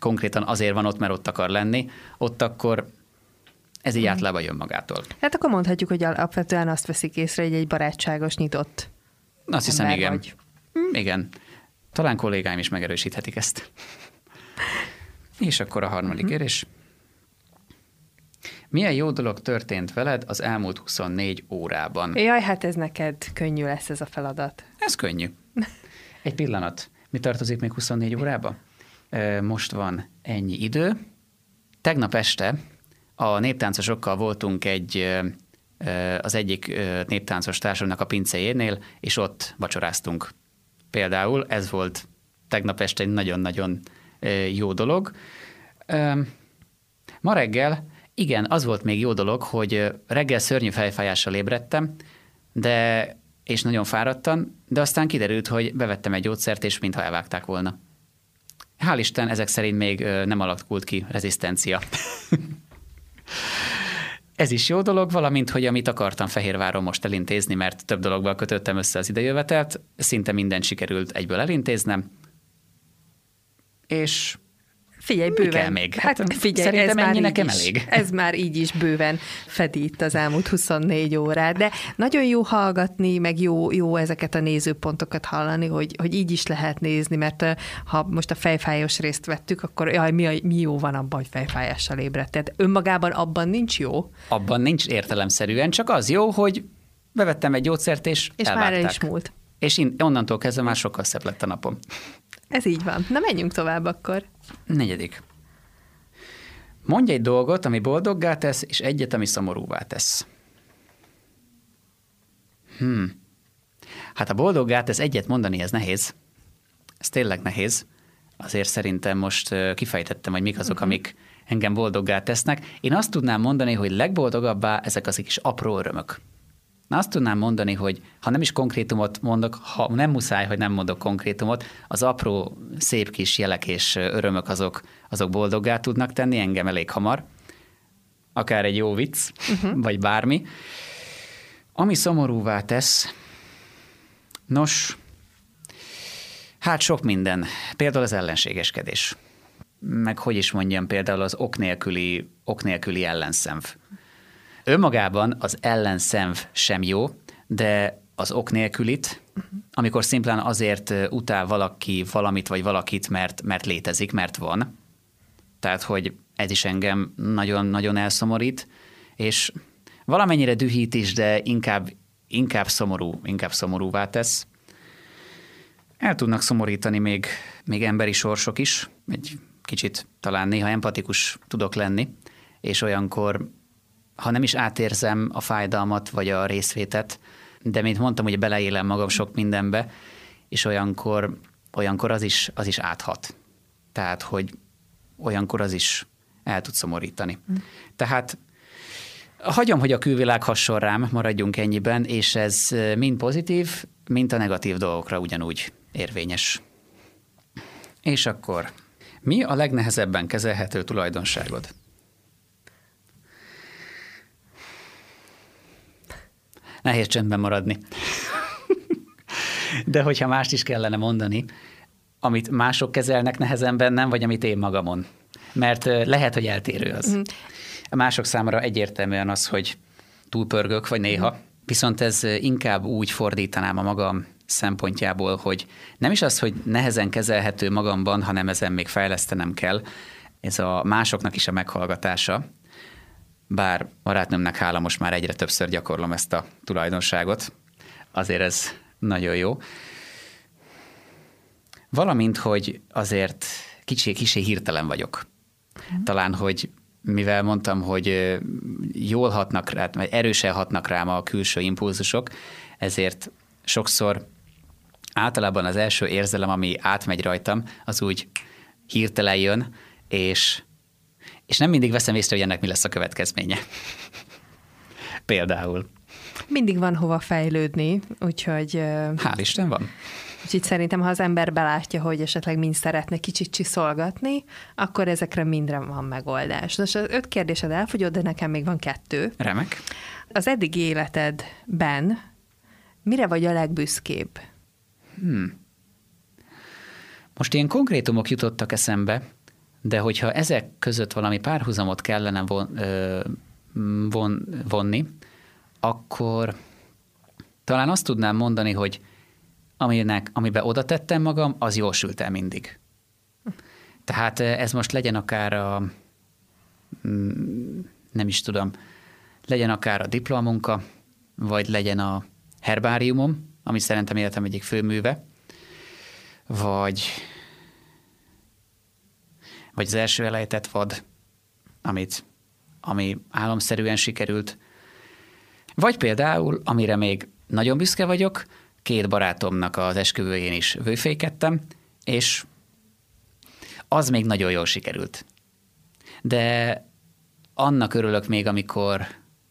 konkrétan azért van ott, mert ott akar lenni, ott akkor ez így hmm. általában jön magától. Hát akkor mondhatjuk, hogy alapvetően azt veszik észre, hogy egy barátságos, nyitott Azt hiszem, igen. Vagy. Hmm. Igen. Talán kollégáim is megerősíthetik ezt. [LAUGHS] És akkor a harmadik hmm. kérdés. Milyen jó dolog történt veled az elmúlt 24 órában? Jaj, hát ez neked könnyű lesz ez a feladat. Ez könnyű. Egy pillanat. Mi tartozik még 24 órába? Most van ennyi idő. Tegnap este a néptáncosokkal voltunk egy az egyik néptáncos társadalomnak a pincéjénél, és ott vacsoráztunk. Például ez volt tegnap este egy nagyon-nagyon jó dolog. Ma reggel Igen, az volt még jó dolog, hogy reggel szörnyű fejfájással ébredtem, de és nagyon fáradtan, de aztán kiderült, hogy bevettem egy gyógyszert, és mintha elvágták volna. Hál' Isten, ezek szerint még nem alakult ki rezisztencia. [LAUGHS] Ez is jó dolog, valamint, hogy amit akartam Fehérváron most elintézni, mert több dologgal kötöttem össze az idejövetelt, szinte mindent sikerült egyből elintéznem, és Figyelj, bőven. Mi kell még? Hát, hát figyelj, szerintem ez ennyi már nekem így is, elég. Ez már így is bőven fedi itt az elmúlt 24 órát, de nagyon jó hallgatni, meg jó, jó ezeket a nézőpontokat hallani, hogy, hogy így is lehet nézni, mert ha most a fejfájós részt vettük, akkor jaj, mi, a, mi jó van abban, hogy fejfájással ébredt. önmagában abban nincs jó. Abban nincs értelemszerűen, csak az jó, hogy bevettem egy gyógyszert, és, és elvágták. már el is múlt. És onnantól kezdve már sokkal szebb lett a napom. Ez így van. Na menjünk tovább akkor. Negyedik. Mondj egy dolgot, ami boldoggá tesz, és egyet, ami szomorúvá tesz. Hmm. Hát a boldoggá tesz egyet mondani, ez nehéz. Ez tényleg nehéz. Azért szerintem most kifejtettem, hogy mik azok, uh-huh. amik engem boldoggá tesznek. Én azt tudnám mondani, hogy legboldogabbá ezek az kis apró örömök. Na azt tudnám mondani, hogy ha nem is konkrétumot mondok, ha nem muszáj, hogy nem mondok konkrétumot, az apró, szép kis jelek és örömök azok, azok boldoggá tudnak tenni engem elég hamar. Akár egy jó vicc, uh-huh. vagy bármi. Ami szomorúvá tesz, nos, hát sok minden. Például az ellenségeskedés. Meg hogy is mondjam, például az ok nélküli, ok nélküli ellenszenv Önmagában az ellenszenv sem jó, de az ok nélkülit, amikor szimplán azért utál valaki valamit vagy valakit, mert, mert létezik, mert van. Tehát, hogy ez is engem nagyon-nagyon elszomorít, és valamennyire dühít is, de inkább, inkább szomorú, inkább szomorúvá tesz. El tudnak szomorítani még, még emberi sorsok is, egy kicsit talán néha empatikus tudok lenni, és olyankor ha nem is átérzem a fájdalmat vagy a részvétet, de mint mondtam, hogy beleélem magam sok mindenbe, és olyankor, olyankor az, is, az is áthat. Tehát, hogy olyankor az is el tud szomorítani. Mm. Tehát hagyom, hogy a külvilág hasonl rám, maradjunk ennyiben, és ez mind pozitív, mint a negatív dolgokra ugyanúgy érvényes. És akkor, mi a legnehezebben kezelhető tulajdonságod? Nehéz csendben maradni. De hogyha mást is kellene mondani, amit mások kezelnek nehezen bennem, vagy amit én magamon. Mert lehet, hogy eltérő az. Mm. A mások számára egyértelműen az, hogy túlpörgök, vagy néha. Mm. Viszont ez inkább úgy fordítanám a magam szempontjából, hogy nem is az, hogy nehezen kezelhető magamban, hanem ezen még fejlesztenem kell. Ez a másoknak is a meghallgatása bár barátnőmnek hála most már egyre többször gyakorlom ezt a tulajdonságot, azért ez nagyon jó. Valamint, hogy azért kicsi, kicsi hirtelen vagyok. Talán, hogy mivel mondtam, hogy jól hatnak rá, vagy erősen hatnak rám a külső impulzusok, ezért sokszor általában az első érzelem, ami átmegy rajtam, az úgy hirtelen jön, és és nem mindig veszem észre, hogy ennek mi lesz a következménye. [LAUGHS] Például. Mindig van hova fejlődni, úgyhogy... Hál' Isten van. Úgyhogy szerintem, ha az ember belátja, hogy esetleg mind szeretne kicsit csiszolgatni, akkor ezekre mindre van megoldás. Most az öt kérdésed elfogyott, de nekem még van kettő. Remek. Az eddigi életedben mire vagy a legbüszkébb? Hmm. Most ilyen konkrétumok jutottak eszembe, de hogyha ezek között valami párhuzamot kellene von, von, vonni, akkor talán azt tudnám mondani, hogy aminek, amiben oda tettem magam, az jól sült el mindig. Tehát ez most legyen akár a, mm, nem is tudom, legyen akár a diplomunka, vagy legyen a herbáriumom, ami szerintem életem egyik főműve, vagy vagy az első elejtett vad, amit, ami álomszerűen sikerült. Vagy például, amire még nagyon büszke vagyok, két barátomnak az esküvőjén is vőfékedtem, és az még nagyon jól sikerült. De annak örülök még, amikor,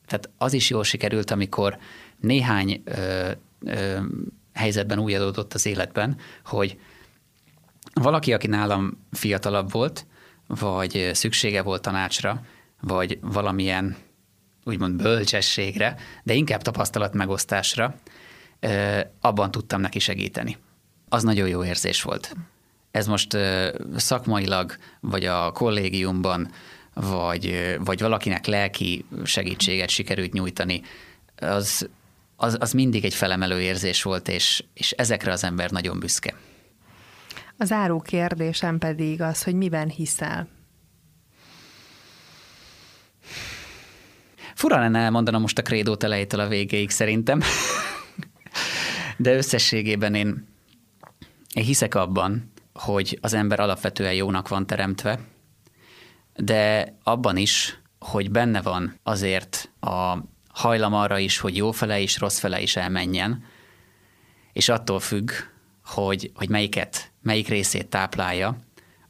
tehát az is jól sikerült, amikor néhány ö, ö, helyzetben úgy adódott az életben, hogy valaki, aki nálam fiatalabb volt, vagy szüksége volt tanácsra, vagy valamilyen úgymond bölcsességre, de inkább tapasztalat megosztásra, abban tudtam neki segíteni. Az nagyon jó érzés volt. Ez most szakmailag, vagy a kollégiumban, vagy, vagy valakinek lelki segítséget sikerült nyújtani, az, az, az mindig egy felemelő érzés volt, és, és ezekre az ember nagyon büszke. Az záró kérdésem pedig az, hogy miben hiszel? Fura lenne elmondanom most a krédót elejétől a végéig szerintem. [LAUGHS] De összességében én, én hiszek abban, hogy az ember alapvetően jónak van teremtve, de abban is, hogy benne van azért a hajlam arra is, hogy jó fele is, rossz fele is elmenjen, és attól függ, hogy, hogy melyiket, melyik részét táplálja,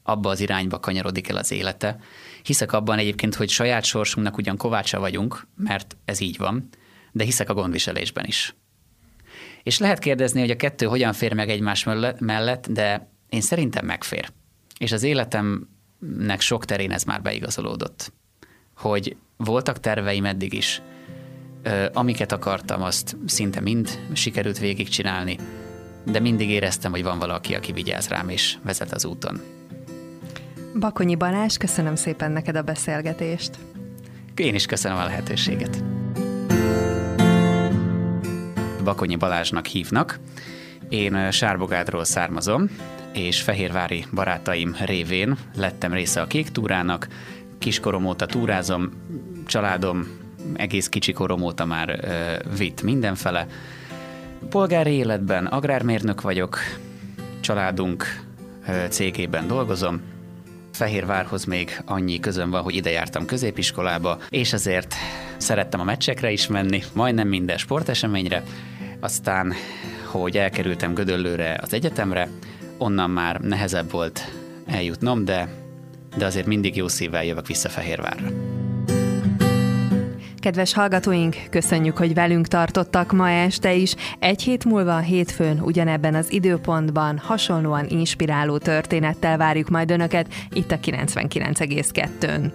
abba az irányba kanyarodik el az élete. Hiszek abban egyébként, hogy saját sorsunknak ugyan kovácsa vagyunk, mert ez így van, de hiszek a gondviselésben is. És lehet kérdezni, hogy a kettő hogyan fér meg egymás mellett, de én szerintem megfér. És az életemnek sok terén ez már beigazolódott. Hogy voltak terveim eddig is, amiket akartam, azt szinte mind sikerült végigcsinálni, de mindig éreztem, hogy van valaki, aki vigyáz rám és vezet az úton. Bakonyi Balázs, köszönöm szépen neked a beszélgetést. Én is köszönöm a lehetőséget. Bakonyi Balázsnak hívnak. Én Sárbogádról származom, és fehérvári barátaim révén lettem része a Kék Túrának. Kiskorom óta túrázom, családom egész kicsi korom óta már ö, vitt mindenfele. Polgári életben agrármérnök vagyok, családunk cégében dolgozom, Fehérvárhoz még annyi közön van, hogy ide jártam középiskolába, és azért szerettem a meccsekre is menni, majdnem minden sporteseményre, aztán, hogy elkerültem Gödöllőre az egyetemre, onnan már nehezebb volt eljutnom, de, de azért mindig jó szívvel jövök vissza Fehérvárra. Kedves hallgatóink, köszönjük, hogy velünk tartottak ma este is. Egy hét múlva, hétfőn, ugyanebben az időpontban hasonlóan inspiráló történettel várjuk majd Önöket itt a 99,2-n.